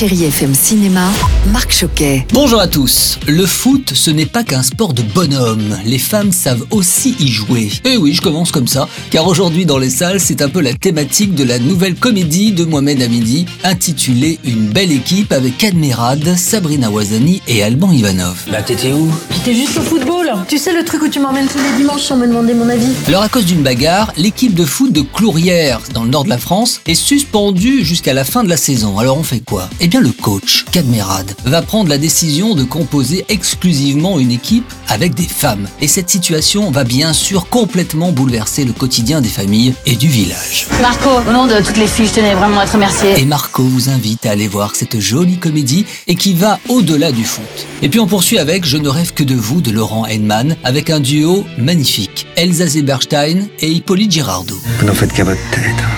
Chérie FM Cinéma, Marc Choquet. Bonjour à tous. Le foot, ce n'est pas qu'un sport de bonhomme. Les femmes savent aussi y jouer. Et oui, je commence comme ça, car aujourd'hui dans les salles, c'est un peu la thématique de la nouvelle comédie de Mohamed Hamidi, intitulée Une belle équipe avec Admirad, Sabrina Ouazani et Alban Ivanov. Bah t'étais où? J'étais juste au football. Tu sais le truc où tu m'emmènes tous les dimanches sans me demander mon avis? Alors à cause d'une bagarre, l'équipe de foot de Clourières, dans le nord de la France, est suspendue jusqu'à la fin de la saison. Alors on fait quoi? Eh bien le coach, Kadmerad, va prendre la décision de composer exclusivement une équipe avec des femmes. Et cette situation va bien sûr complètement bouleverser le quotidien des familles et du village. Marco, au nom de toutes les filles, je tenais vraiment à te remercier. Et Marco vous invite à aller voir cette jolie comédie et qui va au-delà du foot. Et puis on poursuit avec Je ne rêve que de vous de Laurent Henman avec un duo magnifique, Elsa Zeberstein et Hippolyte Girardot. Vous n'en faites qu'à votre tête.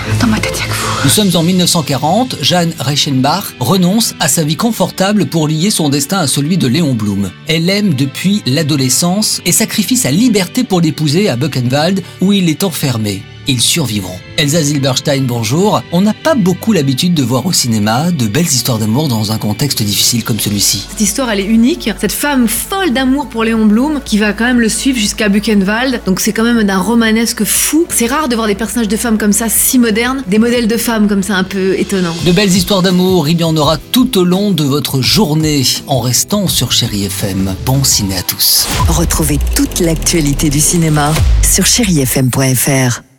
Nous sommes en 1940, Jeanne Reichenbach renonce à sa vie confortable pour lier son destin à celui de Léon Blum. Elle aime depuis l'adolescence et sacrifie sa liberté pour l'épouser à Buchenwald où il est enfermé. Ils survivront. Elsa Zilberstein, bonjour. On n'a pas beaucoup l'habitude de voir au cinéma de belles histoires d'amour dans un contexte difficile comme celui-ci. Cette histoire, elle est unique. Cette femme folle d'amour pour Léon Blum qui va quand même le suivre jusqu'à Buchenwald. Donc c'est quand même d'un romanesque fou. C'est rare de voir des personnages de femmes comme ça si modernes, des modèles de femmes comme ça un peu étonnants. De belles histoires d'amour, il y en aura tout au long de votre journée en restant sur Chéri FM. Bon ciné à tous. Retrouvez toute l'actualité du cinéma sur chérifm.fr.